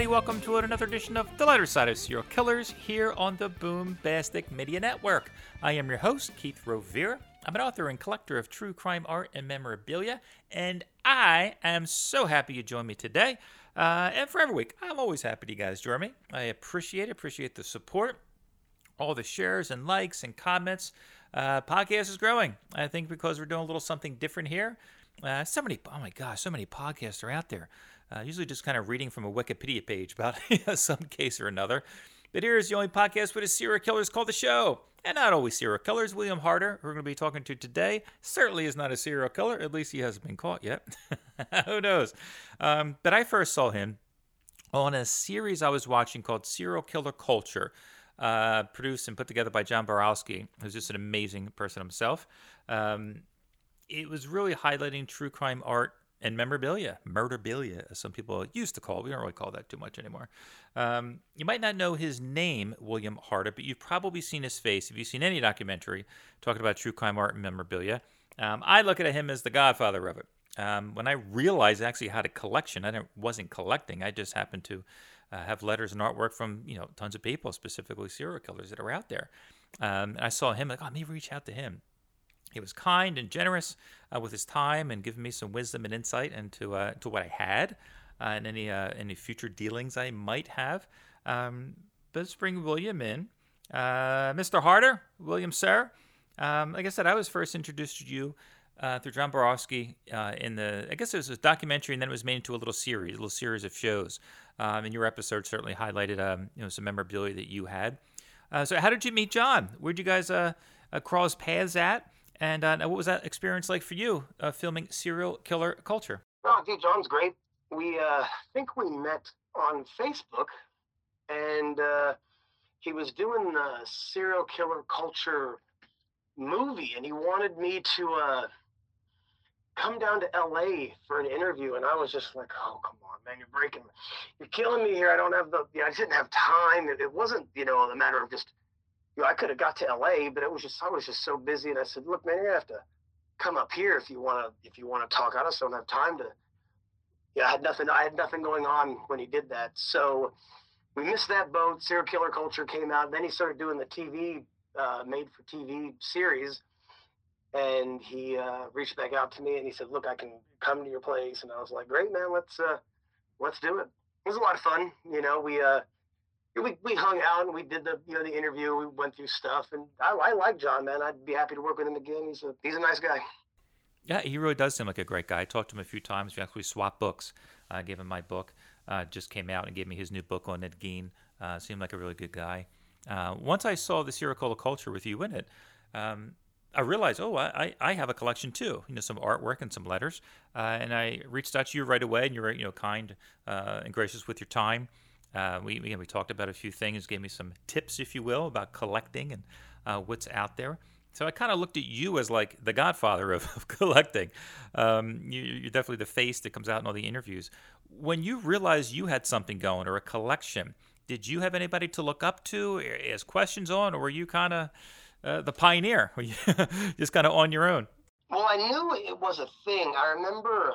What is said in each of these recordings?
everybody. Welcome to another edition of The Lighter Side of Serial Killers here on the Boombastic Media Network. I am your host, Keith Rovere. I'm an author and collector of true crime art and memorabilia, and I am so happy you joined me today. Uh, and for every week, I'm always happy you guys join me. I appreciate appreciate the support, all the shares and likes and comments. Uh, podcast is growing. I think because we're doing a little something different here. Uh, so many, oh my gosh, so many podcasts are out there. Uh, usually just kind of reading from a Wikipedia page about some case or another. But here's the only podcast with a serial killer is called The Show. And not always serial killers. William Harder, who we're going to be talking to today, certainly is not a serial killer. At least he hasn't been caught yet. who knows? Um, but I first saw him on a series I was watching called Serial Killer Culture. Uh, produced and put together by John Borowski, who's just an amazing person himself. Um, it was really highlighting true crime art and memorabilia, murderabilia, as some people used to call it. We don't really call that too much anymore. Um, you might not know his name, William Harder, but you've probably seen his face if you've seen any documentary talking about true crime art and memorabilia. Um, I look at him as the godfather of it. Um, when I realized I actually how to collection, I wasn't collecting. I just happened to uh, have letters and artwork from you know tons of people, specifically serial killers that are out there. Um, and I saw him like, oh, me reach out to him. He was kind and generous uh, with his time and giving me some wisdom and insight into uh, to what I had uh, and any uh, any future dealings I might have. Um, let's bring William in, uh, Mr. Harder, William Sir. Um, like I said, I was first introduced to you uh, through John Borowski in the, I guess it was a documentary, and then it was made into a little series, a little series of shows. Um, and your episode certainly highlighted, um, you know, some memorabilia that you had. So, how did you meet John? Where'd you guys cross paths at? And uh, what was that experience like for you, filming serial killer culture? Oh, gee, John's great. We uh, think we met on Facebook, and he was doing the serial killer culture movie, and he wanted me to come down to LA for an interview. And I was just like, oh, come on, man, you're breaking, you're killing me here. I don't have the, you know, I didn't have time. It, it wasn't, you know, a matter of just, you know, I could have got to LA, but it was just, I was just so busy. And I said, look, man, you're have to come up here if you want to, if you want to talk. I just don't have time to, yeah, I had nothing, I had nothing going on when he did that. So we missed that boat. Serial Killer Culture came out. Then he started doing the TV, uh, made for TV series and he uh, reached back out to me and he said, "Look, I can come to your place." And I was like, "Great, man. Let's uh, let's do it." It was a lot of fun. You know, we uh, we we hung out and we did the you know the interview. We went through stuff, and I, I like John, man. I'd be happy to work with him again. He's a he's a nice guy. Yeah, he really does seem like a great guy. I talked to him a few times. We actually swapped books. I gave him my book. Uh, just came out and gave me his new book on Ed Gein. Uh, seemed like a really good guy. Uh, once I saw the killer culture with you in it, um, I realized, oh, I, I have a collection too. You know, some artwork and some letters. Uh, and I reached out to you right away, and you were you know kind uh, and gracious with your time. Uh, we we, we talked about a few things, gave me some tips, if you will, about collecting and uh, what's out there. So I kind of looked at you as like the godfather of, of collecting. Um, you, are definitely the face that comes out in all the interviews. When you realized you had something going or a collection, did you have anybody to look up to, ask questions on, or were you kind of uh, the pioneer, just kind of on your own. Well, I knew it was a thing. I remember,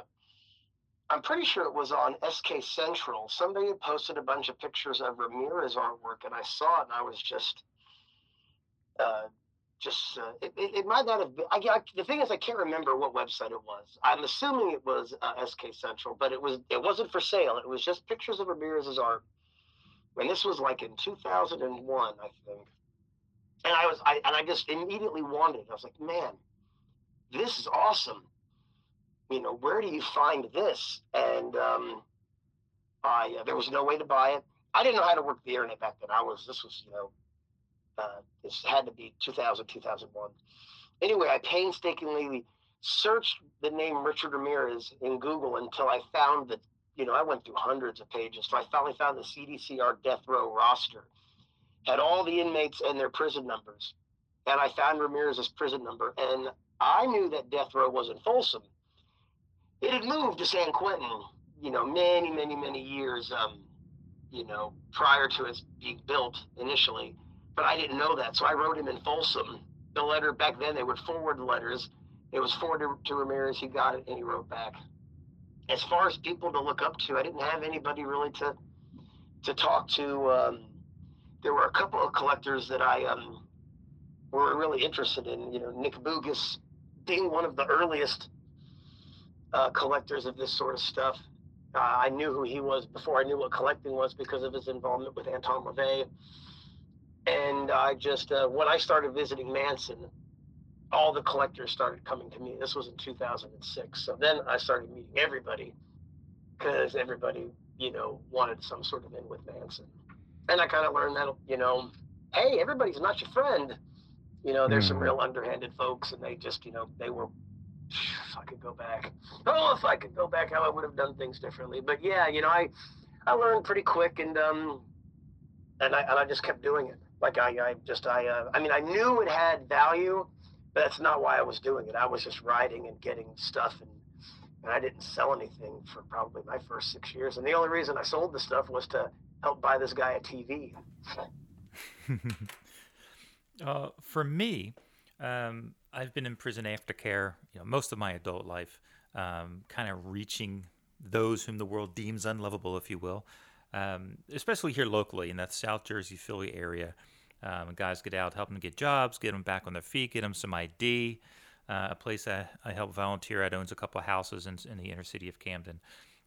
I'm pretty sure it was on SK Central. Somebody had posted a bunch of pictures of Ramirez artwork, and I saw it, and I was just, uh, just uh, it, it, might not have been. I, I, the thing is, I can't remember what website it was. I'm assuming it was uh, SK Central, but it was it wasn't for sale. It was just pictures of Ramirez's art, and this was like in 2001, I think and I was, I, and I just immediately wanted it. I was like, man, this is awesome. You know, where do you find this? And um, I, uh, there was no way to buy it. I didn't know how to work the internet back then. I was, this was, you know, uh, this had to be 2000, 2001. Anyway, I painstakingly searched the name Richard Ramirez in Google until I found that, you know, I went through hundreds of pages. So I finally found the CDCR death row roster had all the inmates and their prison numbers. And I found Ramirez's prison number. And I knew that death row was in Folsom. It had moved to San Quentin, you know, many, many, many years, um, you know, prior to its being built initially. But I didn't know that. So I wrote him in Folsom. The letter back then, they would forward letters. It was forwarded to Ramirez. He got it and he wrote back. As far as people to look up to, I didn't have anybody really to to talk to. Um, there were a couple of collectors that I um, were really interested in. You know, Nick Bougas being one of the earliest uh, collectors of this sort of stuff. Uh, I knew who he was before I knew what collecting was because of his involvement with Anton LaVey. And I just, uh, when I started visiting Manson, all the collectors started coming to me. This was in 2006. So then I started meeting everybody because everybody, you know, wanted some sort of in with Manson. And I kind of learned that, you know, hey, everybody's not your friend. You know, there's mm. some real underhanded folks, and they just, you know, they were if I could go back. Oh, if I could go back, how I would have done things differently. But yeah, you know, I I learned pretty quick, and um, and I and I just kept doing it. Like I I just I uh, I mean I knew it had value, but that's not why I was doing it. I was just writing and getting stuff, and and I didn't sell anything for probably my first six years. And the only reason I sold the stuff was to help buy this guy a TV. uh, for me, um, I've been in prison aftercare, you know, most of my adult life, um, kind of reaching those whom the world deems unlovable, if you will, um, especially here locally in that South Jersey, Philly area. Um, guys get out, help them get jobs, get them back on their feet, get them some ID. Uh, a place I, I help volunteer at owns a couple of houses in, in the inner city of Camden.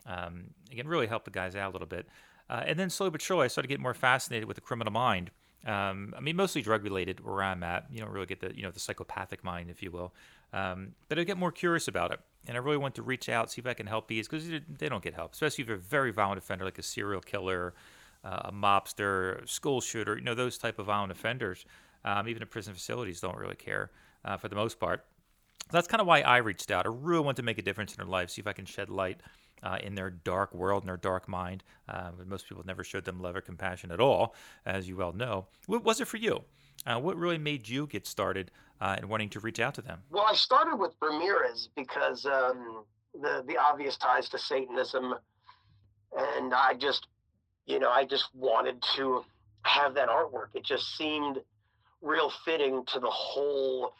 Um, again, really help the guys out a little bit. Uh, and then slowly but surely, I started getting more fascinated with the criminal mind. Um, I mean, mostly drug related where I'm at. You don't really get the you know the psychopathic mind, if you will. Um, but I get more curious about it, and I really want to reach out, see if I can help these because they don't get help, especially if you're a very violent offender like a serial killer, uh, a mobster, school shooter. You know those type of violent offenders. Um, even the prison facilities don't really care uh, for the most part. that's kind of why I reached out. I really want to make a difference in their life, see if I can shed light uh, in their dark world, in their dark mind. Uh, most people never showed them love or compassion at all, as you well know. What was it for you? Uh, what really made you get started uh, in wanting to reach out to them? Well, I started with Ramirez because um, the the obvious ties to Satanism, and I just, you know, I just wanted to have that artwork. It just seemed real fitting to the whole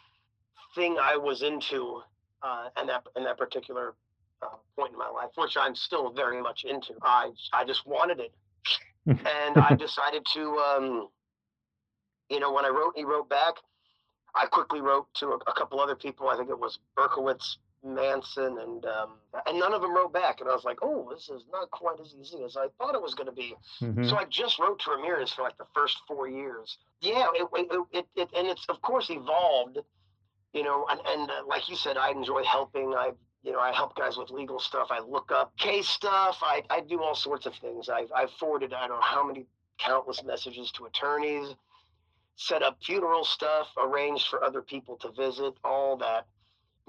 thing I was into, uh, and that in that particular uh, point in my life, which I'm still very much into. I I just wanted it, and I decided to, um, you know, when I wrote, he wrote back. I quickly wrote to a, a couple other people. I think it was Berkowitz, Manson, and um, and none of them wrote back. And I was like, oh, this is not quite as easy as I thought it was going to be. Mm-hmm. So I just wrote to Ramirez for like the first four years. Yeah, it it, it, it and it's of course evolved you know, and, and uh, like you said, I enjoy helping. I've you know, I help guys with legal stuff. I look up case stuff. I, I do all sorts of things. I've, I've forwarded, I don't know how many countless messages to attorneys, set up funeral stuff, arranged for other people to visit, all that.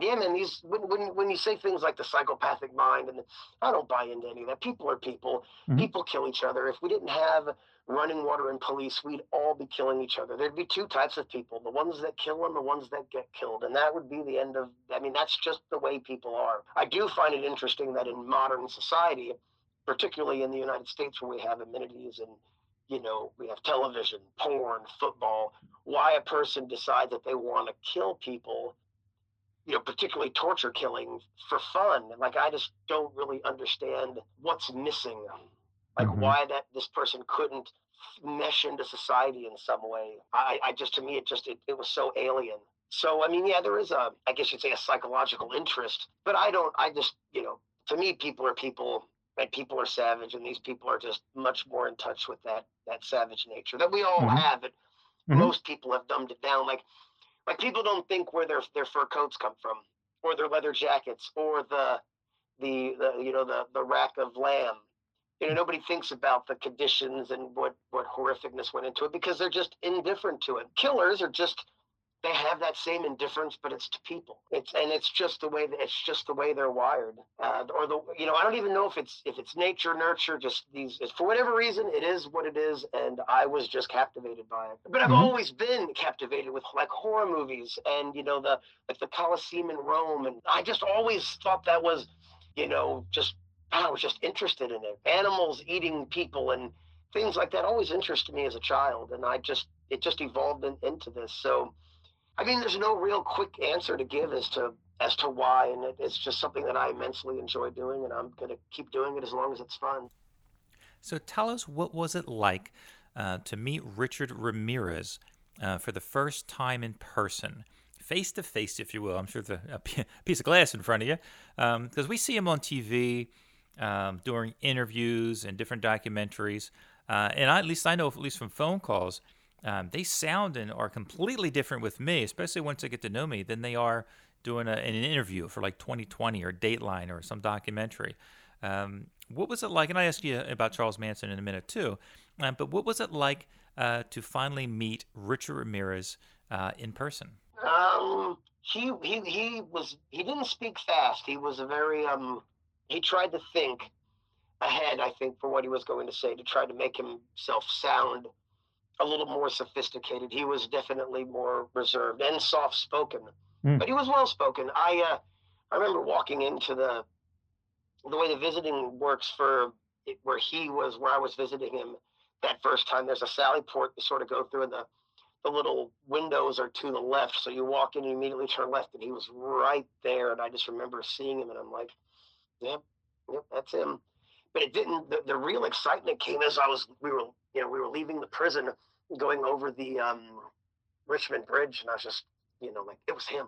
Yeah, man, these, when, when, when you say things like the psychopathic mind, and the, I don't buy into any of that. People are people. Mm-hmm. People kill each other. If we didn't have running water and police, we'd all be killing each other. There'd be two types of people the ones that kill and the ones that get killed. And that would be the end of, I mean, that's just the way people are. I do find it interesting that in modern society, particularly in the United States where we have amenities and, you know, we have television, porn, football, why a person decides that they want to kill people you know, particularly torture killing for fun. Like I just don't really understand what's missing like mm-hmm. why that this person couldn't mesh into society in some way. I, I just to me it just it, it was so alien. So I mean, yeah, there is a I guess you'd say a psychological interest, but I don't. I just you know, to me, people are people, and people are savage, and these people are just much more in touch with that that savage nature that we all mm-hmm. have. It mm-hmm. most people have dumbed it down. Like like people don't think where their their fur coats come from, or their leather jackets, or the the, the you know the the rack of lamb you know nobody thinks about the conditions and what what horrificness went into it because they're just indifferent to it. Killers are just they have that same indifference but it's to people. It's and it's just the way that it's just the way they're wired. Uh, or the you know i don't even know if it's if it's nature nurture just these for whatever reason it is what it is and i was just captivated by it. But i've mm-hmm. always been captivated with like horror movies and you know the like the coliseum in rome and i just always thought that was you know just I was just interested in it. Animals eating people and things like that always interested me as a child, and I just it just evolved in, into this. So, I mean, there's no real quick answer to give as to as to why, and it, it's just something that I immensely enjoy doing, and I'm going to keep doing it as long as it's fun. So tell us, what was it like uh, to meet Richard Ramirez uh, for the first time in person? Face to face, if you will. I'm sure there's a piece of glass in front of you. Because um, we see him on TV um, during interviews and different documentaries. Uh, and I, at least I know, at least from phone calls, um, they sound and are completely different with me, especially once they get to know me, than they are doing a, an interview for like 2020 or Dateline or some documentary. Um, what was it like? And I ask you about Charles Manson in a minute too. Uh, but what was it like uh, to finally meet Richard Ramirez uh, in person? Um, he he he was he didn't speak fast. He was a very um he tried to think ahead. I think for what he was going to say to try to make himself sound a little more sophisticated. He was definitely more reserved and soft spoken, mm. but he was well spoken. I uh, I remember walking into the the way the visiting works for where he was, where I was visiting him that first time. There's a sally port to sort of go through, and the the little windows are to the left. So you walk in, you immediately turn left, and he was right there. And I just remember seeing him, and I'm like, yep, yep, that's him. But it didn't. The, the real excitement came as I was we were you know we were leaving the prison, going over the um, Richmond Bridge, and I was just you know like it was him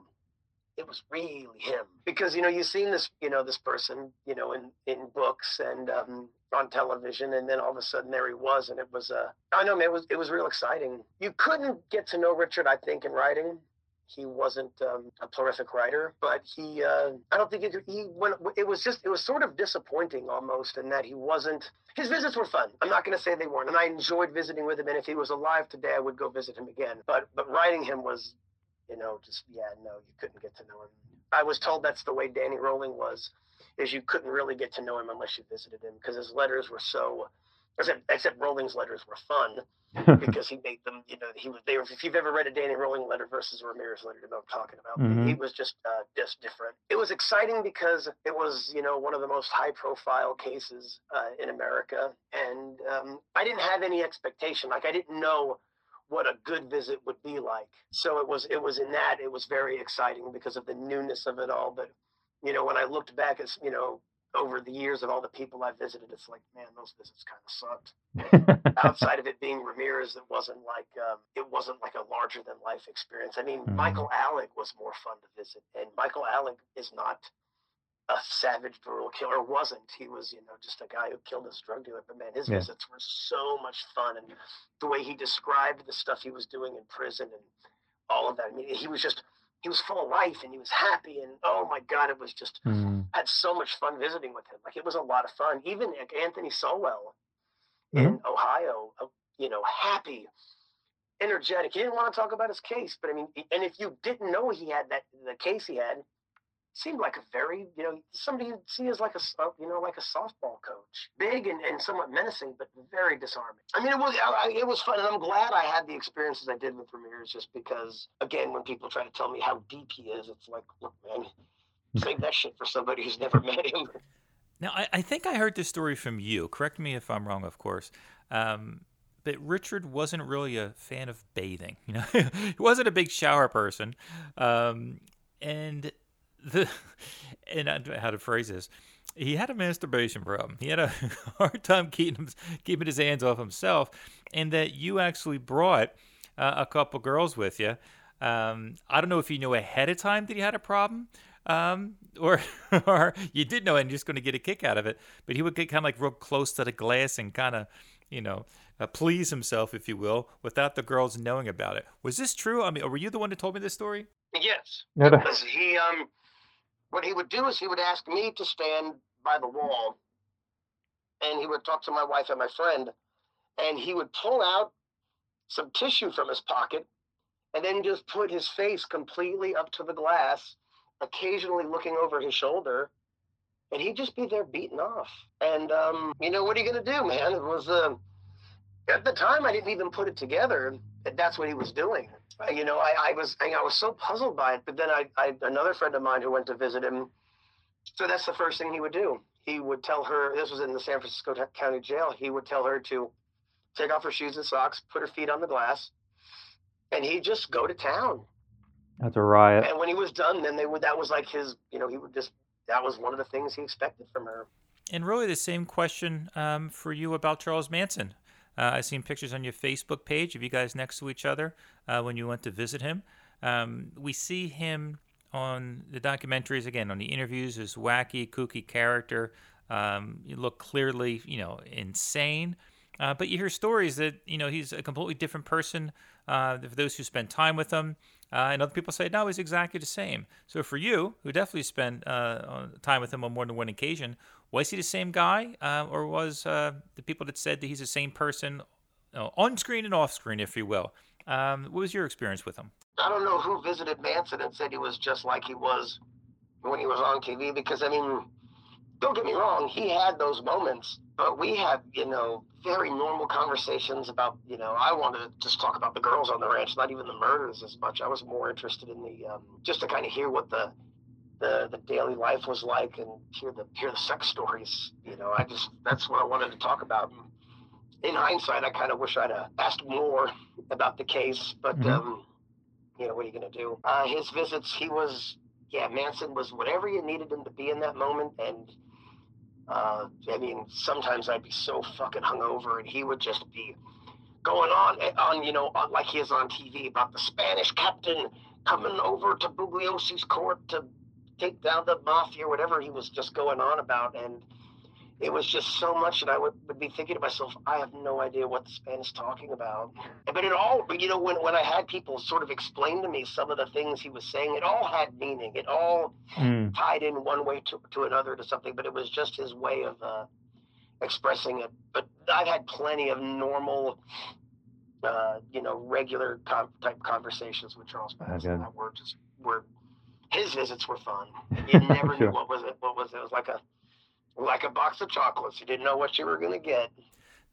it was really him because you know you've seen this you know this person you know in in books and um, on television and then all of a sudden there he was and it was uh i know man it was it was real exciting you couldn't get to know richard i think in writing he wasn't um, a prolific writer, but he, uh, I don't think it, he, when it was just, it was sort of disappointing almost in that he wasn't, his visits were fun. I'm not going to say they weren't. And I enjoyed visiting with him. And if he was alive today, I would go visit him again. But, but writing him was you know, just yeah, no, you couldn't get to know him. I was told that's the way Danny Rolling was, is you couldn't really get to know him unless you visited him because his letters were so. Except, except Rolling's letters were fun because he made them. You know, he was. They were, if you've ever read a Danny Rolling letter versus a Ramirez letter, you know what I'm talking about. Mm-hmm. He was just uh, just different. It was exciting because it was you know one of the most high profile cases uh, in America, and um, I didn't have any expectation. Like I didn't know what a good visit would be like. So it was it was in that it was very exciting because of the newness of it all. But you know, when I looked back at you know over the years of all the people I visited, it's like man, those visits kind of sucked. Outside of it being Ramirez, it wasn't like um, it wasn't like a larger than life experience. I mean, mm-hmm. Michael Alig was more fun to visit, and Michael Alig is not a savage, brutal killer. Wasn't he? Was you know just a guy who killed his drug dealer. But man, his yeah. visits were so much fun, and the way he described the stuff he was doing in prison and all of that. I mean, he was just he was full of life and he was happy and oh my god, it was just mm. had so much fun visiting with him. Like it was a lot of fun. Even like Anthony Sowell mm-hmm. in Ohio, uh, you know, happy energetic. He didn't want to talk about his case, but I mean, and if you didn't know he had that the case he had, seemed like a very, you know, somebody you'd see as like a, you know, like a softball coach, big and, and somewhat menacing, but very disarming. I mean, it was, I, it was fun, and I'm glad I had the experiences I did with Ramirez, just because, again, when people try to tell me how deep he is, it's like, look, man, save that shit for somebody who's never met him. Now, I, I, think I heard this story from you. Correct me if I'm wrong, of course. Um, but Richard wasn't really a fan of bathing. You know, he wasn't a big shower person, um, and the and I, how to phrase this. He had a masturbation problem. He had a hard time keeping keeping his hands off himself and that you actually brought uh, a couple girls with you. Um, i don't know if you knew ahead of time that he had a problem um, or or you did know and you're just going to get a kick out of it but he would get kind of like real close to the glass and kind of you know uh, please himself if you will without the girls knowing about it. Was this true? I mean were you the one that told me this story? Yes. Because he um what he would do is he would ask me to stand by the wall and he would talk to my wife and my friend and he would pull out some tissue from his pocket and then just put his face completely up to the glass occasionally looking over his shoulder and he'd just be there beating off. And um, you know what are you going to do man? It was uh, at the time i didn't even put it together that that's what he was doing you know, I, I was I, I was so puzzled by it. But then I, I another friend of mine who went to visit him. So that's the first thing he would do. He would tell her this was in the San Francisco County Jail. He would tell her to take off her shoes and socks, put her feet on the glass, and he'd just go to town. That's a riot. And when he was done, then they would. That was like his. You know, he would just. That was one of the things he expected from her. and really, the same question um, for you about Charles Manson. Uh, I've seen pictures on your Facebook page of you guys next to each other uh, when you went to visit him. Um, we see him on the documentaries again on the interviews as wacky, kooky character. Um, you look clearly, you know, insane. Uh, but you hear stories that you know he's a completely different person. Uh, for those who spend time with him, uh, and other people say no, he's exactly the same. So for you, who definitely spent uh, time with him on more than one occasion, was he the same guy, uh, or was uh, the people that said that he's the same person on screen and off screen, if you will? Um, what was your experience with him? I don't know who visited Manson and said he was just like he was when he was on TV because I mean, don't get me wrong, he had those moments, but we had you know very normal conversations about you know I wanted to just talk about the girls on the ranch, not even the murders as much. I was more interested in the um, just to kind of hear what the the the daily life was like and hear the hear the sex stories. You know, I just that's what I wanted to talk about. In hindsight, I kind of wish I'd uh, asked more about the case, but mm-hmm. um, you know, what are you going to do? Uh, his visits, he was, yeah, Manson was whatever you needed him to be in that moment. And uh, I mean, sometimes I'd be so fucking hungover and he would just be going on, on you know, on, like he is on TV about the Spanish captain coming over to Bugliosi's court to take down the mafia or whatever he was just going on about. And it was just so much that I would, would be thinking to myself, I have no idea what this man is talking about. But it all, you know, when, when I had people sort of explain to me some of the things he was saying, it all had meaning. It all mm. tied in one way to, to another to something, but it was just his way of uh, expressing it. But I've had plenty of normal, uh, you know, regular com- type conversations with Charles Manson that were just, were, his visits were fun. You never sure. knew what was it, what was it. It was like a, like a box of chocolates. You didn't know what you were going to get.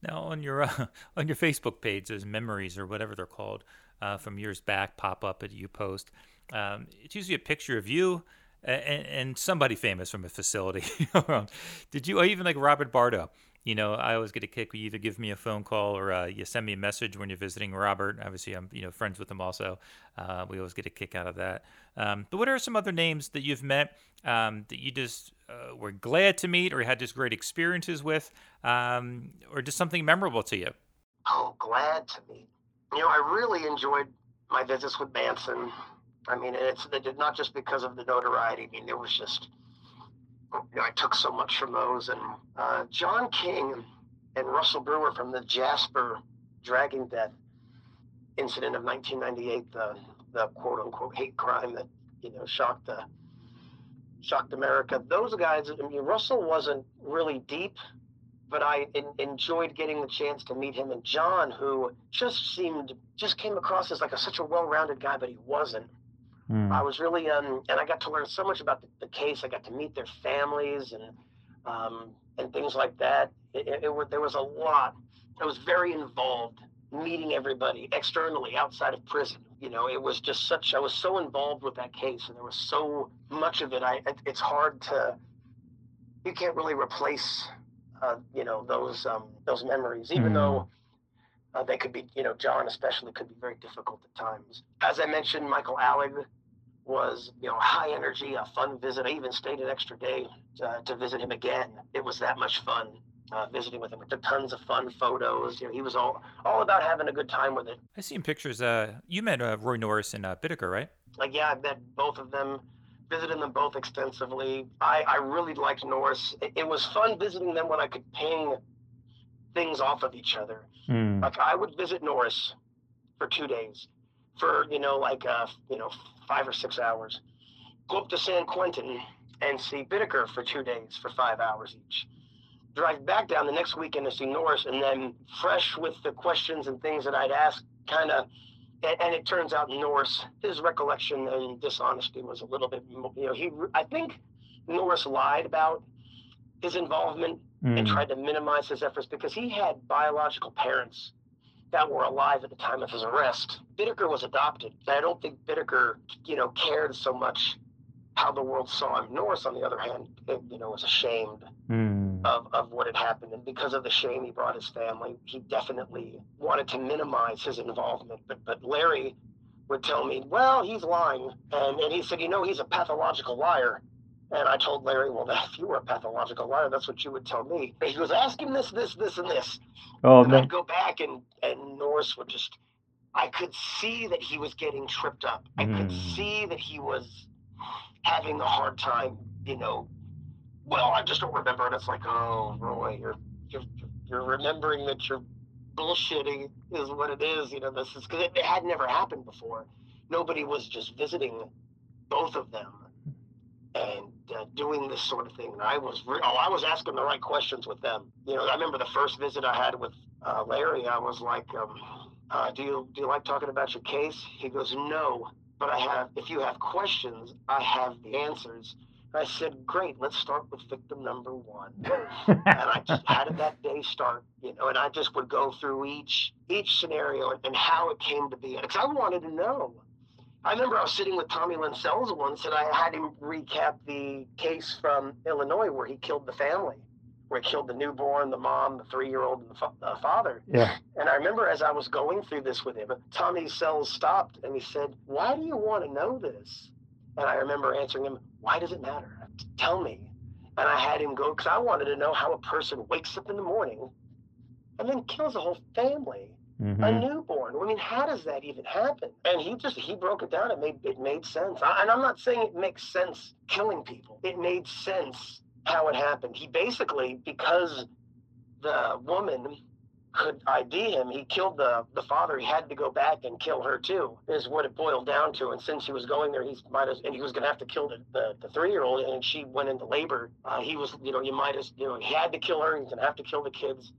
Now on your uh, on your Facebook page, those memories or whatever they're called uh, from years back pop up at you post. Um, it's usually a picture of you and, and somebody famous from a facility. Did you even like Robert Bardo? You know, I always get a kick. You either give me a phone call or uh, you send me a message when you're visiting Robert. Obviously, I'm you know friends with him also. Uh, we always get a kick out of that. Um, but what are some other names that you've met um, that you just uh, were glad to meet or had just great experiences with, um, or just something memorable to you? Oh, glad to meet. You know, I really enjoyed my visits with Manson. I mean, it's it, not just because of the notoriety. I mean, there was just you know, I took so much from those. And uh, John King and Russell Brewer from the Jasper dragging death incident of 1998, the, the quote unquote hate crime that, you know, shocked the, shocked America. Those guys, I mean, Russell wasn't really deep, but I in, enjoyed getting the chance to meet him. And John, who just seemed, just came across as like a, such a well rounded guy, but he wasn't. Mm. I was really, um, and I got to learn so much about the, the case. I got to meet their families and um, and things like that. It, it, it, there was a lot. I was very involved meeting everybody externally outside of prison. You know, it was just such. I was so involved with that case, and there was so much of it. I it, it's hard to. You can't really replace, uh, you know, those um, those memories, even mm. though uh, they could be, you know, John especially could be very difficult at times. As I mentioned, Michael Alig was you know high energy, a fun visit. I even stayed an extra day uh, to visit him again. It was that much fun uh, visiting with him. We took tons of fun photos. You know, he was all all about having a good time with it. I seen pictures. Uh, you met uh, Roy Norris and uh, Bittaker, right? Like yeah, I met both of them. Visited them both extensively. I, I really liked Norris. It, it was fun visiting them when I could ping things off of each other. Mm. Like I would visit Norris for two days for you know like uh, you know five or six hours. Go up to San Quentin and see Bittaker for two days for five hours each. Drive back down the next weekend to see Norris, and then fresh with the questions and things that I'd ask, kind of. And, and, it turns out Norris, his recollection and dishonesty was a little bit, you know, he. I think Norris lied about his involvement mm. and tried to minimize his efforts because he had biological parents that were alive at the time of his arrest. Bittaker was adopted. I don't think Bittaker, you know, cared so much how the world saw him. Norris, on the other hand, you know, was ashamed mm. of, of what had happened. And because of the shame he brought his family, he definitely wanted to minimize his involvement. But, but Larry would tell me, well, he's lying. And, and he said, you know, he's a pathological liar. And I told Larry, well, if you were a pathological liar, that's what you would tell me. He goes, ask him this, this, this, and this. Oh, and no. I'd go back, and, and Norris would just, I could see that he was getting tripped up. I could Mm. see that he was having a hard time, you know. Well, I just don't remember. And it's like, oh, Roy, you're, you're, you're remembering that you're bullshitting is what it is. You know, this is because it, it had never happened before. Nobody was just visiting both of them and uh, doing this sort of thing. And I was, re- oh, I was asking the right questions with them. You know, I remember the first visit I had with uh, Larry. I was like, um, uh, "Do you do you like talking about your case?" He goes, "No, but I have. If you have questions, I have the answers." I said, "Great, let's start with victim number one." and I just how did that day start? You know, and I just would go through each each scenario and, and how it came to be because I wanted to know. I remember I was sitting with Tommy Lynn Sells once, and I had him recap the case from Illinois where he killed the family, where he killed the newborn, the mom, the three-year-old, and the fa- uh, father. yeah. And I remember as I was going through this with him, Tommy Sells stopped and he said, Why do you want to know this? And I remember answering him, Why does it matter? Tell me. And I had him go, because I wanted to know how a person wakes up in the morning and then kills a whole family, a Mhm. newborn. I mean, how does that even happen? And he just, he broke it down. It made, it made sense. I, and I'm not saying it makes sense killing people, it made sense how it happened. He basically, because the woman could ID him, he killed the the father. He had to go back and kill her too. Is what it boiled down to. And since he was going there, he's might as and he was going to have to kill the, the, the three year old, and she went into labor. Uh, he was, you know, you might as you know, he had to kill her. He's going to have to kill the kids.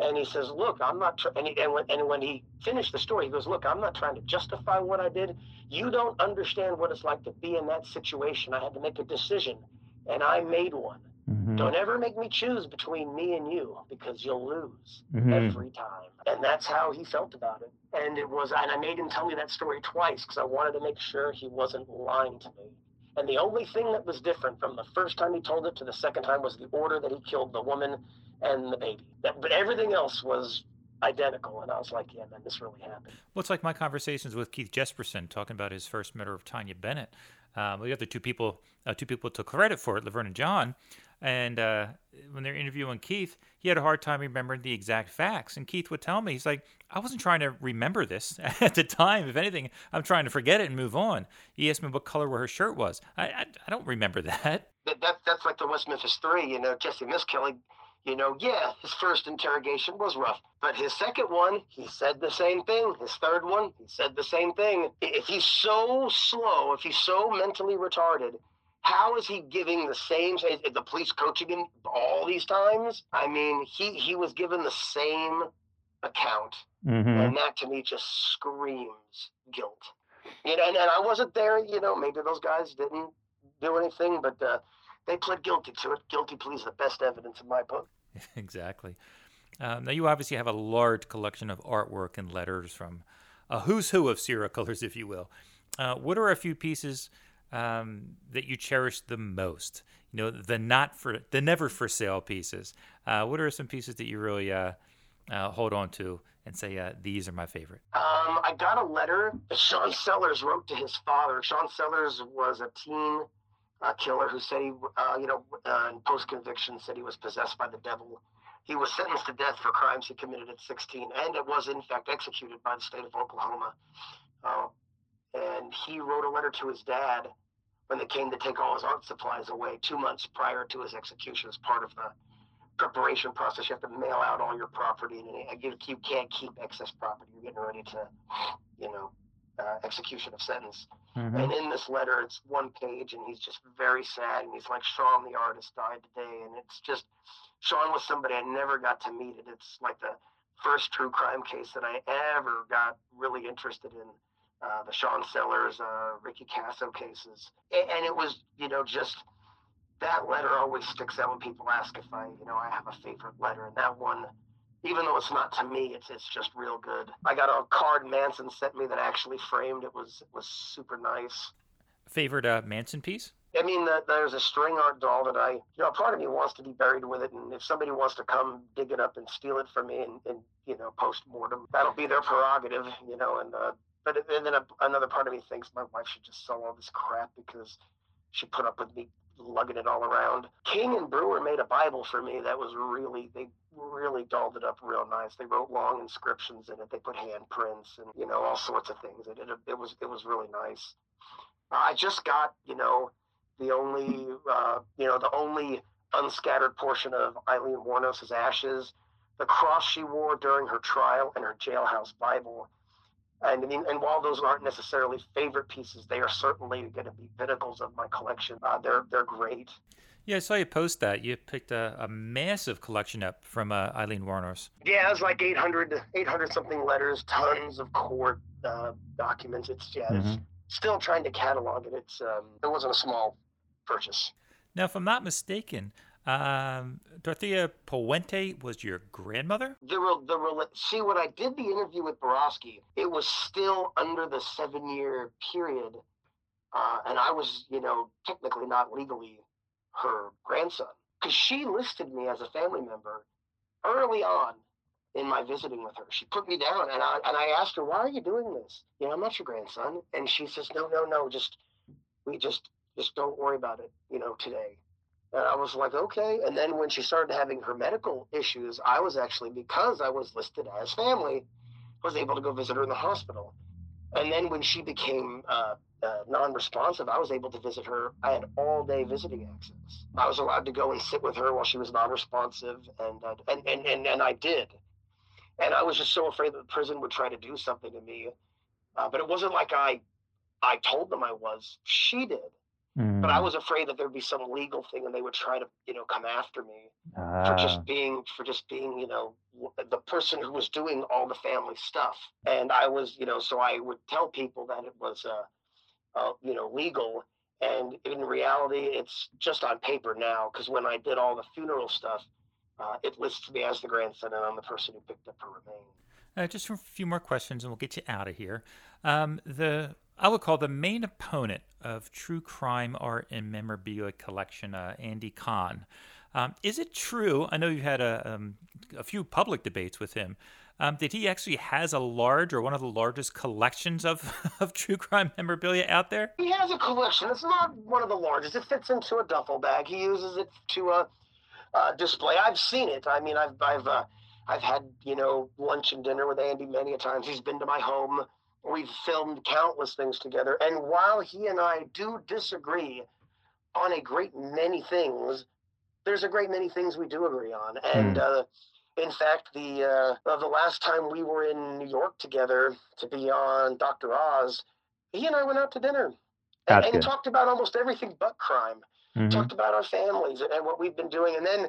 And he says, "Look, I'm not." Tr-, and, he, and when and when he finished the story, he goes, "Look, I'm not trying to justify what I did. You don't understand what it's like to be in that situation. I had to make a decision, and I made one." Mhm. Don't ever make me choose between me and you because you'll lose Mhm. every time. And that's how he felt about it. And it was, and I made him tell me that story twice because I wanted to make sure he wasn't lying to me. And the only thing that was different from the first time he told it to the second time was the order that he killed the woman and the baby. But everything else was identical. And I was like, yeah, man, this really happened. Well, it's like my conversations with Keith Jesperson talking about his first murder of Tanya Bennett. Um, the two people, uh, two people took credit for it, Laverne and John. And uh, when they're interviewing Keith, he had a hard time remembering the exact facts. And Keith would tell me, he's like, I wasn't trying to remember this at the time. If anything, I'm trying to forget it and move on. He asked me what color her shirt was. I, I, I don't remember that. That, that That's like the West Memphis Three, you know, Jessie Misskelley. You know, yeah, his first interrogation was rough, but his second one, he said the same thing. His third one, he said the same thing. If he's so slow, if he's so mentally retarded, how is he giving the same? Is the police coaching him all these times? I mean, he he was given the same account, Mhm. and that to me just screams guilt. You know, and, and I wasn't there. You know, maybe those guys didn't do anything, but uh, they pled guilty to it. Guilty plea is the best evidence in my book. exactly. Um, now, you obviously have a large collection of artwork and letters from a who's who of serial killers, if you will. Uh, what are a few pieces um, that you cherish the most? You know, the not for the never for sale pieces. Uh, what are some pieces that you really uh, uh, hold on to and say uh, these are my favorite? Um, I got a letter that Sean Sellers wrote to his father. Sean Sellers was a teen uh, killer who said he, uh, you know, uh, in post conviction, said he was possessed by the devil. He was sentenced to death for crimes he committed at 16, and it was in fact executed by the state of Oklahoma. And he wrote a letter to his dad when they came to take all his art supplies away two months prior to his execution as part of the preparation process. You have to mail out all your property, and you, you can't keep excess property. You're getting ready to, you know, uh, execution of sentence. Mhm. And in this letter, it's one page, and he's just very sad. And he's like, Sean, the artist, died today. And it's just, Sean was somebody I never got to meet. And it's like the first true crime case that I ever got really interested in. Uh, the Sean Sellers, uh, Ricky Kasso cases. And, it was, you know, just that letter always sticks out when people ask if I, you know, I have a favorite letter. And that one, even though it's not to me, it's it's just real good. I got a card Manson sent me that I actually framed. It was it was super nice. Favorite uh, Manson piece? I mean, the, there's a string art doll that I, you know, part of me wants to be buried with it, and if somebody wants to come dig it up and steal it from me, and, and you know, post mortem, that'll be their prerogative, you know. And uh, but and then a, another part of me thinks my wife should just sell all this crap because she put up with me lugging it all around. King and Brewer made a Bible for me that was really they really dolled it up real nice. They wrote long inscriptions in it. They put handprints and you know all sorts of things. It it, it was it was really nice. I just got you know the only uh, you know the only unscattered portion of Aileen Wuornos's ashes, the cross she wore during her trial, and her jailhouse Bible. And I mean, and while those aren't necessarily favorite pieces, they are certainly going to be pinnacles of my collection. Uh, they're they're great. Yeah, I saw you post that. You picked a, a massive collection up from uh, Aileen Wuornos. Yeah, it was like 800, 800 something letters, tons of court uh, documents. It's yeah, mm-hmm. it's still trying to catalog it. It's um, it wasn't a small purchase. Now, if I'm not mistaken, um, Dorothea Puente was your grandmother? The, the see when I did the interview with Borowski, it was still under the seven year period, uh, and I was you know technically not legally her grandson because she listed me as a family member early on in my visiting with her. She put me down, and I and I asked her, "Why are you doing this? You know, I'm not your grandson." And she says, "No, no, no. Just we just just don't worry about it. You know, today." And I was like, okay. And then when she started having her medical issues, I was actually, because I was listed as family, was able to go visit her in the hospital. And then when she became uh, uh, non-responsive, I was able to visit her. I had all-day visiting access. I was allowed to go and sit with her while she was non-responsive, and uh, and, and and and I did. And I was just so afraid that the prison would try to do something to me. Uh, but it wasn't like I I told them I was. She did. Mm. But I mm. was afraid that there'd be some legal thing and they would try to, you know, come after me ah. for just ah. being, for just being, you know, the person who was doing all the family stuff. And I was, you know, so I would tell people that it was, uh, uh you know, legal. And in reality, it's just on paper now because when I did all the funeral stuff, uh, it lists me as the grandson and I'm the person who picked up her remains. Uh, just a few more questions and we'll get you out of here. Um, the I would call the main opponent of true crime art and memorabilia collection, uh, Andy Kahn. Um, is it true? I know you had a, um, a few public debates with him. Um, that he actually has a large or one of the largest collections of, of true crime memorabilia out there? He has a collection. It's not one of the largest. It fits into a duffel bag. He uses it to uh, uh, display. I've seen it. I mean, I've I've uh, I've had you know lunch and dinner with Andy many a times. He's been to my home. We've filmed countless things together. And while he and I do disagree on a great many things, there's a great many things we do agree on. And mm. uh, in fact, the uh, the last time we were in New York together to be on Dr. Oz, he and I went out to dinner and, and talked about almost everything but crime. Mm-hmm. Talked about our families and, and what we've been doing, and then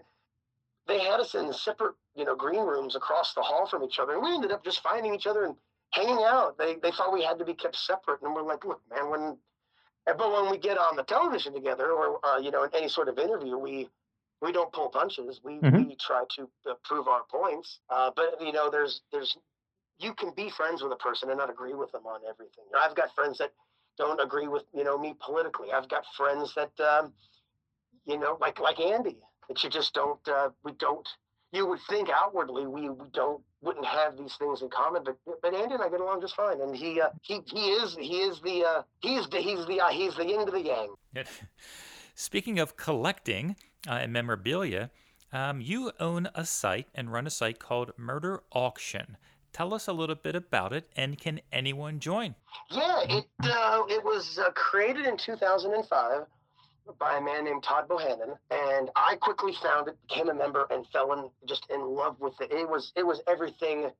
they had us in separate, you know, green rooms across the hall from each other, and we ended up just finding each other and hanging out. They they thought we had to be kept separate, and we're like, look, man, when but when we get on the television together, or uh, you know, in any sort of interview, we we don't pull punches. We mm-hmm. we try to uh, prove our points. Uh, but you know, there's there's you can be friends with a person and not agree with them on everything. I've got friends that don't agree with you know me politically. I've got friends that um, you know, like like Andy, that you just don't uh, we don't you would think outwardly we, we don't wouldn't have these things in common, but but Andy and I get along just fine, and he uh, he he is he is the uh, he's the he's the uh, he's the yin to the yang. Speaking of collecting uh, and memorabilia, um, you own a site and run a site called Murder Auction. Tell us a little bit about it, and can anyone join? Yeah, it uh, it was uh, created in 2005 by a man named Todd Bohannon, and I quickly found it, became a member, and fell in just in love with it. It was it was everything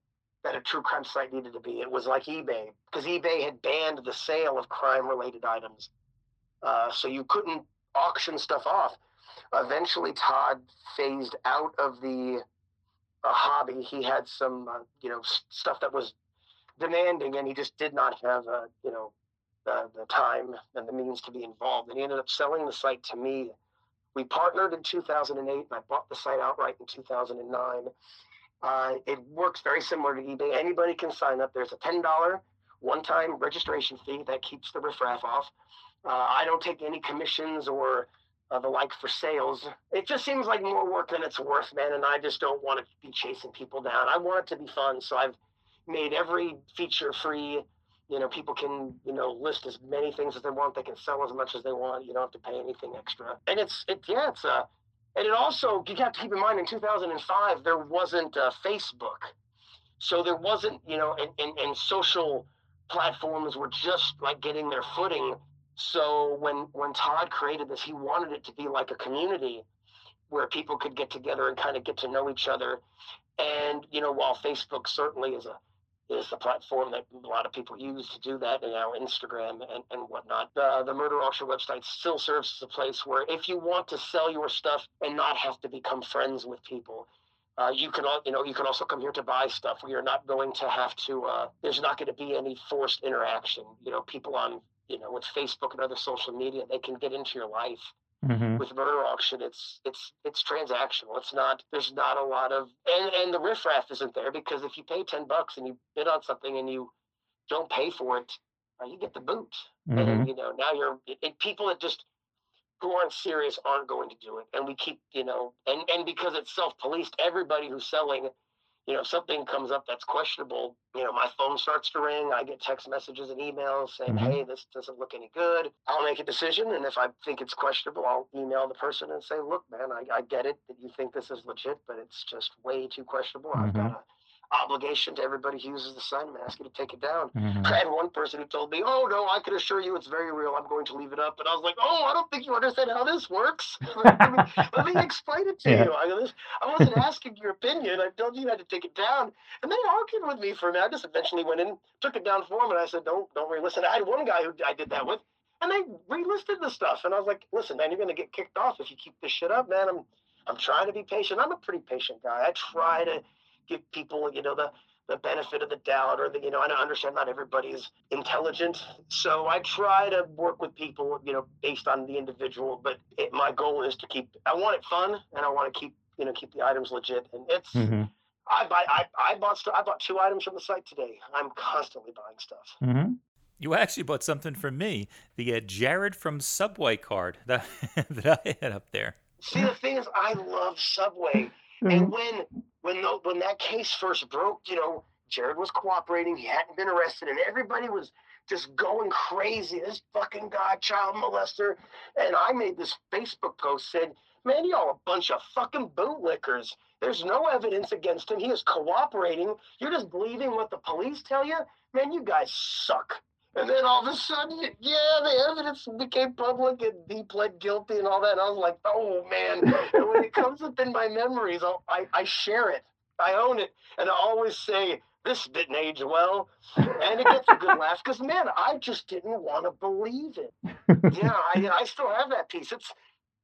that a true crime site needed to be. It was like eBay because eBay had banned the sale of crime-related items, uh, so you couldn't auction stuff off. Eventually, Todd phased out of the uh, hobby. He had some, uh, you know, stuff that was demanding, and he just did not have, a, you know, the, the time and the means to be involved. And he ended up selling the site to me. We partnered in 2008, and I bought the site outright in 2009. Uh, it works very similar to eBay. Anybody can sign up. There's a $10 one time registration fee that keeps the riffraff off. Uh, I don't take any commissions or uh, the like for sales. It just seems like more work than it's worth, man. And I just don't want to be chasing people down. I want it to be fun. So I've made every feature free you know, people can, you know, list as many things as they want. They can sell as much as they want. You don't have to pay anything extra. And it's, it, yeah, it's a, uh, and it also, you have to keep in mind in 2005, there wasn't uh, Facebook. So there wasn't, you know, and, and, and social platforms were just like getting their footing. So when, when Todd created this, he wanted it to be like a community where people could get together and kind of get to know each other. And, you know, while Facebook certainly is a, is the platform that a lot of people use to do that, and now Instagram and, and whatnot. The, the Murder Auction website still serves as a place where if you want to sell your stuff and not have to become friends with people, uh, you can you know you can also come here to buy stuff. We are not going to have to. Uh, there's not going to be any forced interaction. You know, people on you know with Facebook and other social media, they can get into your life Mm-hmm. With murder auction, it's it's it's transactional. It's not. There's not a lot of and and the riffraff isn't there because if you pay ten bucks and you bid on something and you don't pay for it, uh, you get the boot. Mm-hmm. And you know now you're and people that just who aren't serious aren't going to do it. And we keep you know and and because it's self policed, everybody who's selling you know, something comes up that's questionable, you know, my phone starts to ring. I get text messages and emails saying, mm-hmm. hey, this doesn't look any good. I'll make a decision. And if I think it's questionable, I'll email the person and say, look, man, I, I get it that you think this is legit, but it's just way too questionable. Mm-hmm. I've got to obligation to everybody who uses the sign. I'm asking to take it down. Mm-hmm. I had one person who told me, "Oh no, I can assure you it's very real. I'm going to leave it up." And I was like, "Oh, I don't think you understand how this works. let, me, let, me, explain it to yeah. you. I, I wasn't asking your opinion. I told you you had to take it down." And they argued with me for a minute. I just eventually went in, took it down for them, and I said, "Don't, don't re-listen." I had one guy who I did that with. And they relisted the stuff, and I was like, "Listen, man, you're going to get kicked off if you keep this shit up, man. I'm, I'm trying to be patient. I'm a pretty patient guy. I try to give people, you know, the the benefit of the doubt or the you know i understand not everybody's intelligent so i try to work with people you know based on the individual but it, my goal is to keep i want it fun and i want to keep you know keep the items legit and it's mm-hmm. I buy I, I bought st- I bought two items from the site today. I'm constantly buying stuff. Mm-hmm. You actually bought something from me, the uh, Jared from Subway card that that I had up there. See, the thing is, I love Subway, mm-hmm. and when when the, when that case first broke, you know, Jared was cooperating. He hadn't been arrested, and everybody was just going crazy. This fucking guy, child molester. And I made this Facebook post said, "Man, y'all a bunch of fucking bootlickers. There's no evidence against him. He is cooperating. You're just believing what the police tell you. Man, you guys suck." And then all of a sudden, yeah, the evidence became public and he pled guilty and all that. And I was like, oh man. And when it comes up in my memories, I'll, I, I share it. I own it. And I always say, this didn't age well. And it gets a good laugh because, man, I just didn't want to believe it. yeah, I, I still have that piece. It's,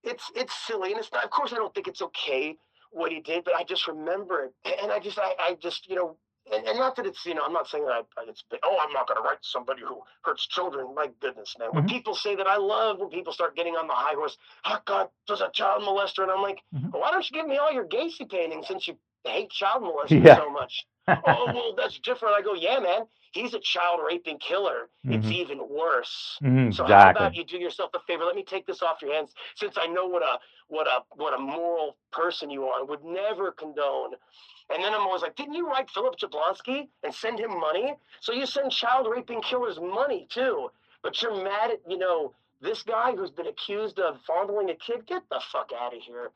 it's, it's silly. And it's not, of course, I don't think it's okay what he did, but I just remember it. And I just, I, I just, you know, and, and, not that it's you know I'm not saying that I, it's oh I'm not going to write to somebody who hurts children. My goodness, man. Mm-hmm. When people say that, I love when people start getting on the high horse. Oh God, there's a child molester, and I'm like, mm-hmm. well, why don't you give me all your Gacy paintings since you hate child molesting yeah. so much? oh well, that's different. I go, yeah, man. He's a child raping killer. Mm-hmm. It's even worse. Mm-hmm, so exactly. how about you do yourself a favor? Let me take this off your hands, since I know what a what a what a moral person you are. Would never condone and then I'm always like, didn't you write Philip Jablonski and send him money? So you send child raping killers money too. But you're mad at, you know, this guy who's been accused of fondling a kid. Get the fuck out of here.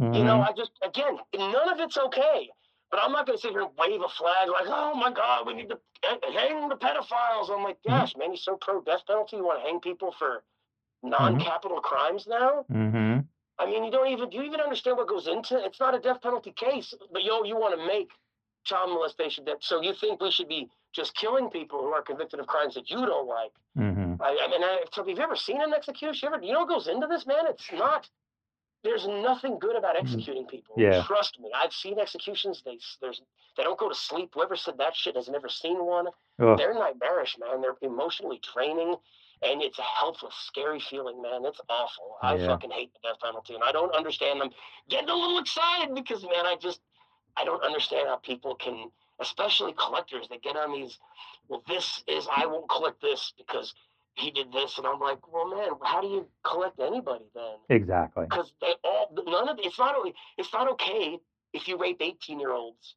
Mm-hmm. You know, mm-hmm. I just, again, none of it's okay. But I'm not going to sit here and wave a flag like, oh my God, we need to hang the pedophiles. I'm like, gosh, mm-hmm. man, you're so pro death penalty. You want to hang people for non capital mm-hmm. crimes now? I mean, you don't even do you even understand what goes into it? It's not a death penalty case, but yo, you want to make child molestation death. So you think we should be just killing people who are convicted of crimes that you don't like? Mm-hmm. I, I, mean, I, so have you ever seen an execution? You, ever, you know what goes into this, man? It's not. There's nothing good about mm-hmm. executing people. Yeah. Trust me. I've seen executions. They there's they don't go to sleep. Whoever said that shit has never seen one. They're nightmarish, man. They're emotionally draining and it's a helpless, scary feeling, man. It's awful. I yeah. fucking hate the death penalty, and I don't understand them getting a little excited because, man, I just I don't understand how people can, especially collectors, they get on these. Well, this is I won't collect this because he did this, and I'm like, well, man, how do you collect anybody then? Exactly. Because they all none of it's not it's not okay if you rape 18 year olds.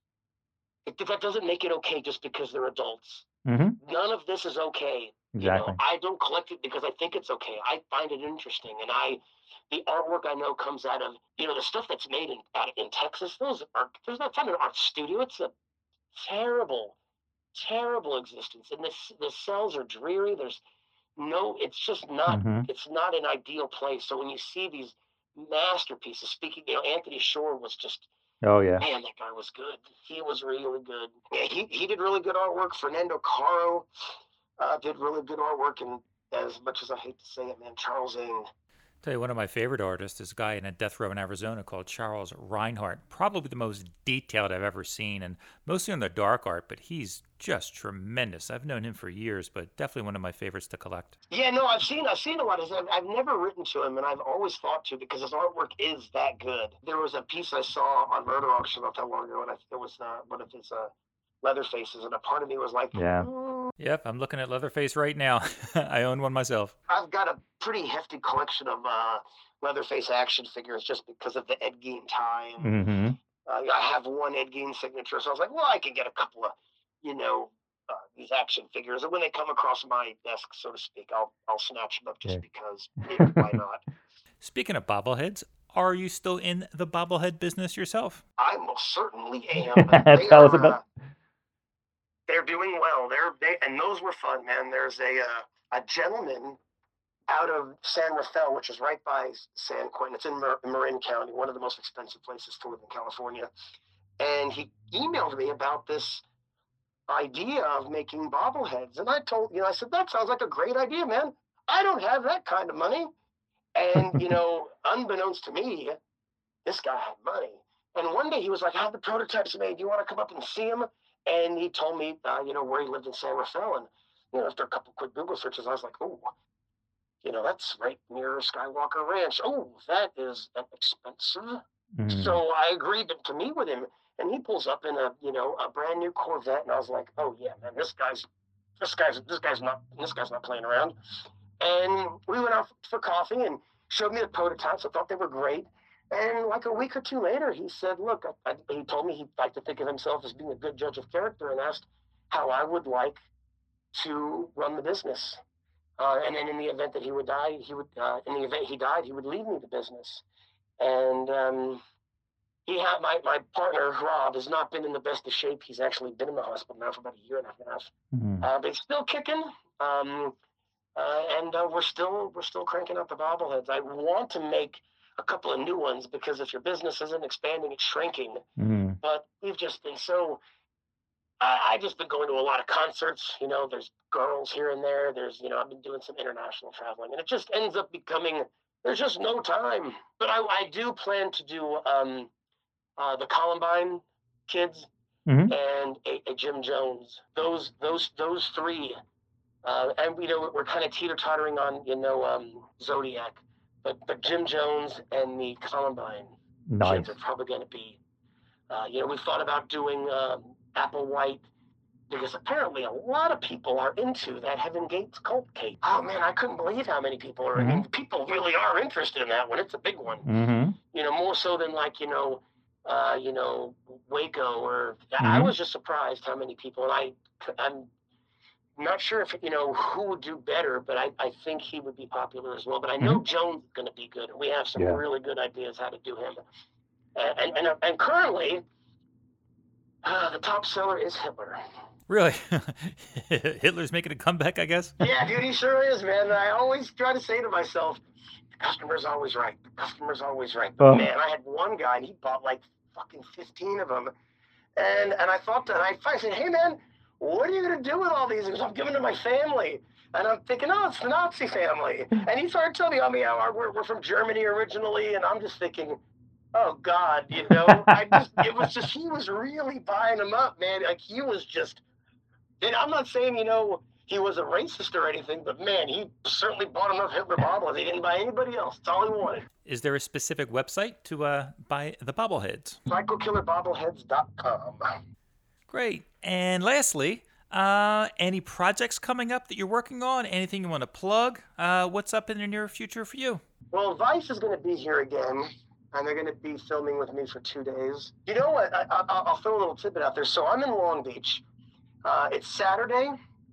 It, that doesn't make it okay just because they're adults. Mm-hmm. None of this is okay. Exactly. You know, I don't collect it because I think it's okay. I find it interesting, and I, the artwork I know comes out of you know the stuff that's made in out in Texas. Those are there's not an art studio. It's a terrible, terrible existence, and the the cells are dreary. There's no, it's just not. Mm-hmm. It's not an ideal place. So when you see these masterpieces, speaking, you know, Anthony Shore was just Oh yeah. Man, that guy was good. He was really good. Yeah, he, he did really good artwork. Fernando Caro uh, did really good artwork, and as much as I hate to say it, man, Charles Ng Tell you, one of my favorite artists is a guy in a death row in Arizona called Charles Reinhardt. Probably the most detailed I've ever seen, and mostly on the dark art, but he's just tremendous. I've known him for years, but definitely one of my favorites to collect. Yeah, no, I've seen I've seen a lot of his. I've, I've never written to him, and I've always thought to because his artwork is that good. There was a piece I saw on Murder Auction not that long ago, and I, it was uh, one of his uh, Leatherfaces, and a part of me was like, yeah. Mm. Yep, I'm looking at Leatherface right now. I own one myself. I've got a pretty hefty collection of uh, Leatherface action figures just because of the Ed Gein time. Mm-hmm. uh, I have one Ed Gein signature, so I was like, well, I can get a couple of, you know, uh, these action figures, and when they come across my desk, so to speak, I'll I'll snatch them up just yeah. because. Maybe, why not? Speaking of bobbleheads, are you still in the bobblehead business yourself? I most certainly am. Tell are, us about. Uh, they're doing well. They're they, and those were fun, man. There's a uh, a gentleman out of San Rafael, which is right by San Quentin. It's in Mar- Marin County, one of the most expensive places to live in California. And he emailed me about this idea of making bobbleheads. And I told, you know, I said, that sounds like a great idea, man. I don't have that kind of money. And, you know, unbeknownst to me, this guy had money. And one day he was like, I have the prototypes made. Do you want to come up and see them? And he told me, uh, you know, where he lived in San Rafael. And, you know, after a couple quick Google searches, I was like, oh, you know, that's right near Skywalker Ranch. Oh, that is expensive. Mm-hmm. So I agreed to, to meet with him. And he pulls up in a, you know, a brand new Corvette. And I was like, oh, yeah, man, this guy's, this guy's, this guy's not, this guy's not playing around. And we went out for coffee and showed me the prototypes. I thought they were great. And like a week or two later, he said, Look, I, I, he told me he'd like to think of himself as being a good judge of character and asked how I would like to run the business. Uh, and then in the event that he would die, he would, uh, in the event he died, he would leave me the business. And um, he had my, my partner, Rob, has not been in the best of shape. He's actually been in the hospital now for about a year and a half. Mm-hmm. Uh, but he's still kicking. Um, uh, and uh, we're still we're still cranking out the bobbleheads. I want to make a couple of new ones because if your business isn't expanding, it's shrinking. Mm-hmm. But we've just been so. I, I just been going to a lot of concerts. You know, there's girls here and there. There's you know I've been doing some international traveling, and it just ends up becoming there's just no time. But I, I do plan to do um, uh, the Columbine kids mm-hmm. and a, a, Jim Jones. Those those those three. Uh, and you know we're kind of teeter tottering on you know um, Zodiac but but Jim Jones and the Columbine nice. kids are probably going to be. Uh, you know, we thought about doing um, Applewhite because apparently a lot of people are into that Heaven Gates cult cake. Oh man, I couldn't believe how many people are. Mm-hmm. I mean, people really are interested in that one. It's a big one. Mm-hmm. You know, more so than like you know, uh, you know, Waco or. Mm-hmm. I was just surprised how many people. And I, I'm not sure if you know who would do better, but I, I think he would be popular as well. But I know mm-hmm. Jones is going to be good. We have some yeah. really good ideas how to do him. And and, and currently, uh, the top seller is Hitler. Really? Hitler's making a comeback, I guess? yeah, dude, he sure is, man. I always try to say to myself, the customer's always right. The customer's always right. But oh. man, I had one guy and he bought like fucking 15 of them. And and I thought that I, I said, hey man, what are you going to do with all these? Because I'm giving them to my family. And I'm thinking, oh, it's the Nazi family. And he started telling me, I mean, we're, we're from Germany originally. And I'm just thinking, oh, God, you know, I just, it was just, he was really buying them up, man. Like, he was just, and I'm not saying, you know, he was a racist or anything, but man, he certainly bought enough Hitler bobbleheads. He didn't buy anybody else. That's all he wanted. Is there a specific website to uh, buy the bobbleheads? PsychokillerBobbleheads.com. Great. And lastly, uh, any projects coming up that you're working on? Anything you want to plug? Uh, what's up in the near future for you? Well, Vice is going to be here again, and they're going to be filming with me for two days. You know what? I, will throw a little tidbit out there. So I'm in Long Beach. Uh, it's Saturday,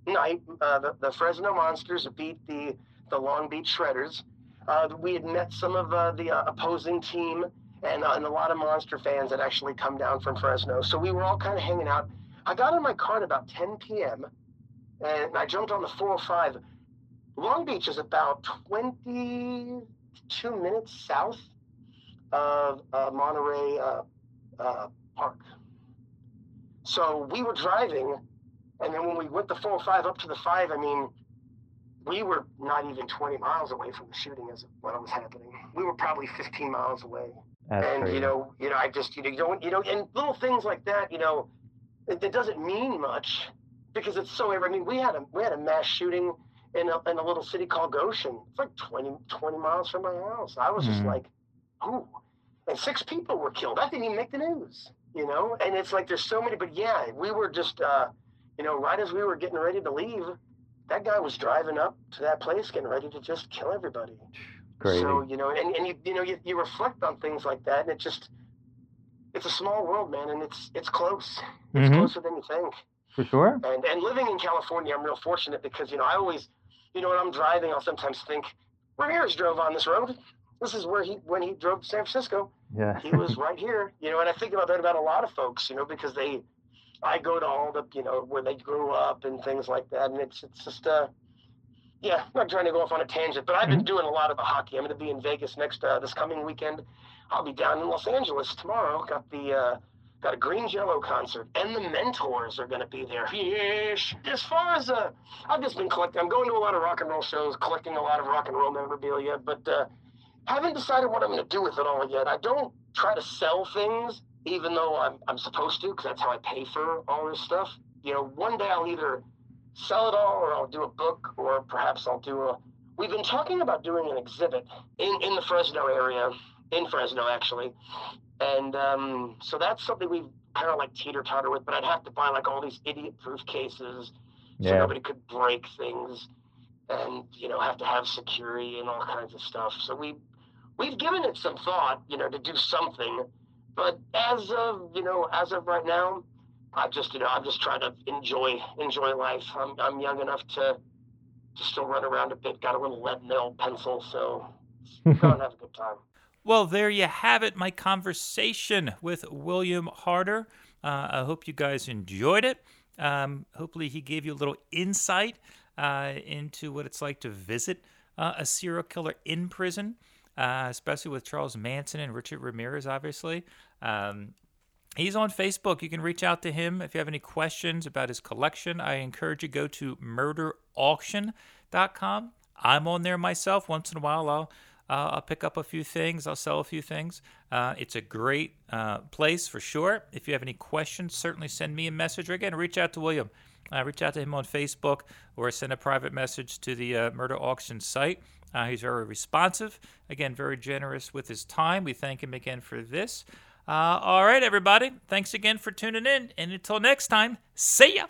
night, uh, the, the Fresno Monsters beat the the Long Beach Shredders. Uh, we had met some of uh, the opposing team and, uh, and a lot of Monster fans had actually come down from Fresno. So we were all kind of hanging out. I got in my car at about 10 p.m. and I jumped on the 405. Long Beach is about 22 minutes south of uh, Monterey Park. So we were driving, and then when we went the 405 up to the 5, I mean, we were not even 20 miles away from the shooting as when it was happening. We were probably 15 miles away. That's and crazy. you know, you know, I just you know, you don't, you know, and little things like that, you know, it, it doesn't mean much because it's so. I mean, we had a we had a mass shooting in a, in a little city called Goshen. It's like 20, 20 miles from my house. I was just Mhm. like, ooh, and six people were killed. That didn't even make the news, you know. And it's like there's so many, but yeah, we were just, uh, you know, right as we were getting ready to leave, that guy was driving up to that place, getting ready to just kill everybody. Crazy. So you know, and, and you you know you, you reflect on things like that, and it just it's a small world, man, and it's it's close. It's Mhm. closer than you think. For sure. And and living in California, I'm real fortunate because you know I always, you know, when I'm driving, I'll sometimes think Ramirez drove on this road. This is where he when he drove to San Francisco, Yeah. he was right here. You know, and I think about that about a lot of folks, you know, because they, I go to all the you know where they grew up and things like that, and it's it's just uh. Yeah, I'm not trying to go off on a tangent, but I've been doing a lot of the hockey. I'm going to be in Vegas next uh, this coming weekend. I'll be down in Los Angeles tomorrow. Got the uh, got a Green Jello concert, and the Mentors are going to be there. Yes. As far as uh, I've just been collecting. I'm going to a lot of rock and roll shows, collecting a lot of rock and roll memorabilia, but uh, haven't decided what I'm going to do with it all yet. I don't try to sell things, even though I'm I'm supposed to, because that's how I pay for all this stuff. You know, one day I'll either sell it all, or I'll do a book, or perhaps I'll do a. We've been talking about doing an exhibit in in the Fresno area, in Fresno actually, and um, so that's something we've kind of like teeter totter with. But I'd have to buy like all these idiot proof cases so nobody could break things, and you know have to have security and all kinds of stuff. So we we've given it some thought, you know, to do something. But as of you know, as of right now, I just you know I'm just trying to enjoy enjoy life. I'm I'm young enough to to still run around a bit. Got a little lead nail pencil, so go and have a good time. Well, there you have it, my conversation with William Harder. Uh, I hope you guys enjoyed it. Um, hopefully, he gave you a little insight uh, into what it's like to visit uh, a serial killer in prison, uh, especially with Charles Manson and Richard Ramirez, obviously. Um, He's on Facebook. You can reach out to him if you have any questions about his collection. I encourage you to go to murderauction.com. I'm on there myself. Once in a while, I'll uh, I'll pick up a few things. I'll sell a few things. Uh, it's a great uh, place for sure. If you have any questions, certainly send me a message or again reach out to William. Uh, reach out to him on Facebook or send a private message to the uh, Murder Auction site. Uh, he's very responsive. Again, very generous with his time. We thank him again for this. Uh, all right, everybody. Thanks again for tuning in. And until next time, see ya.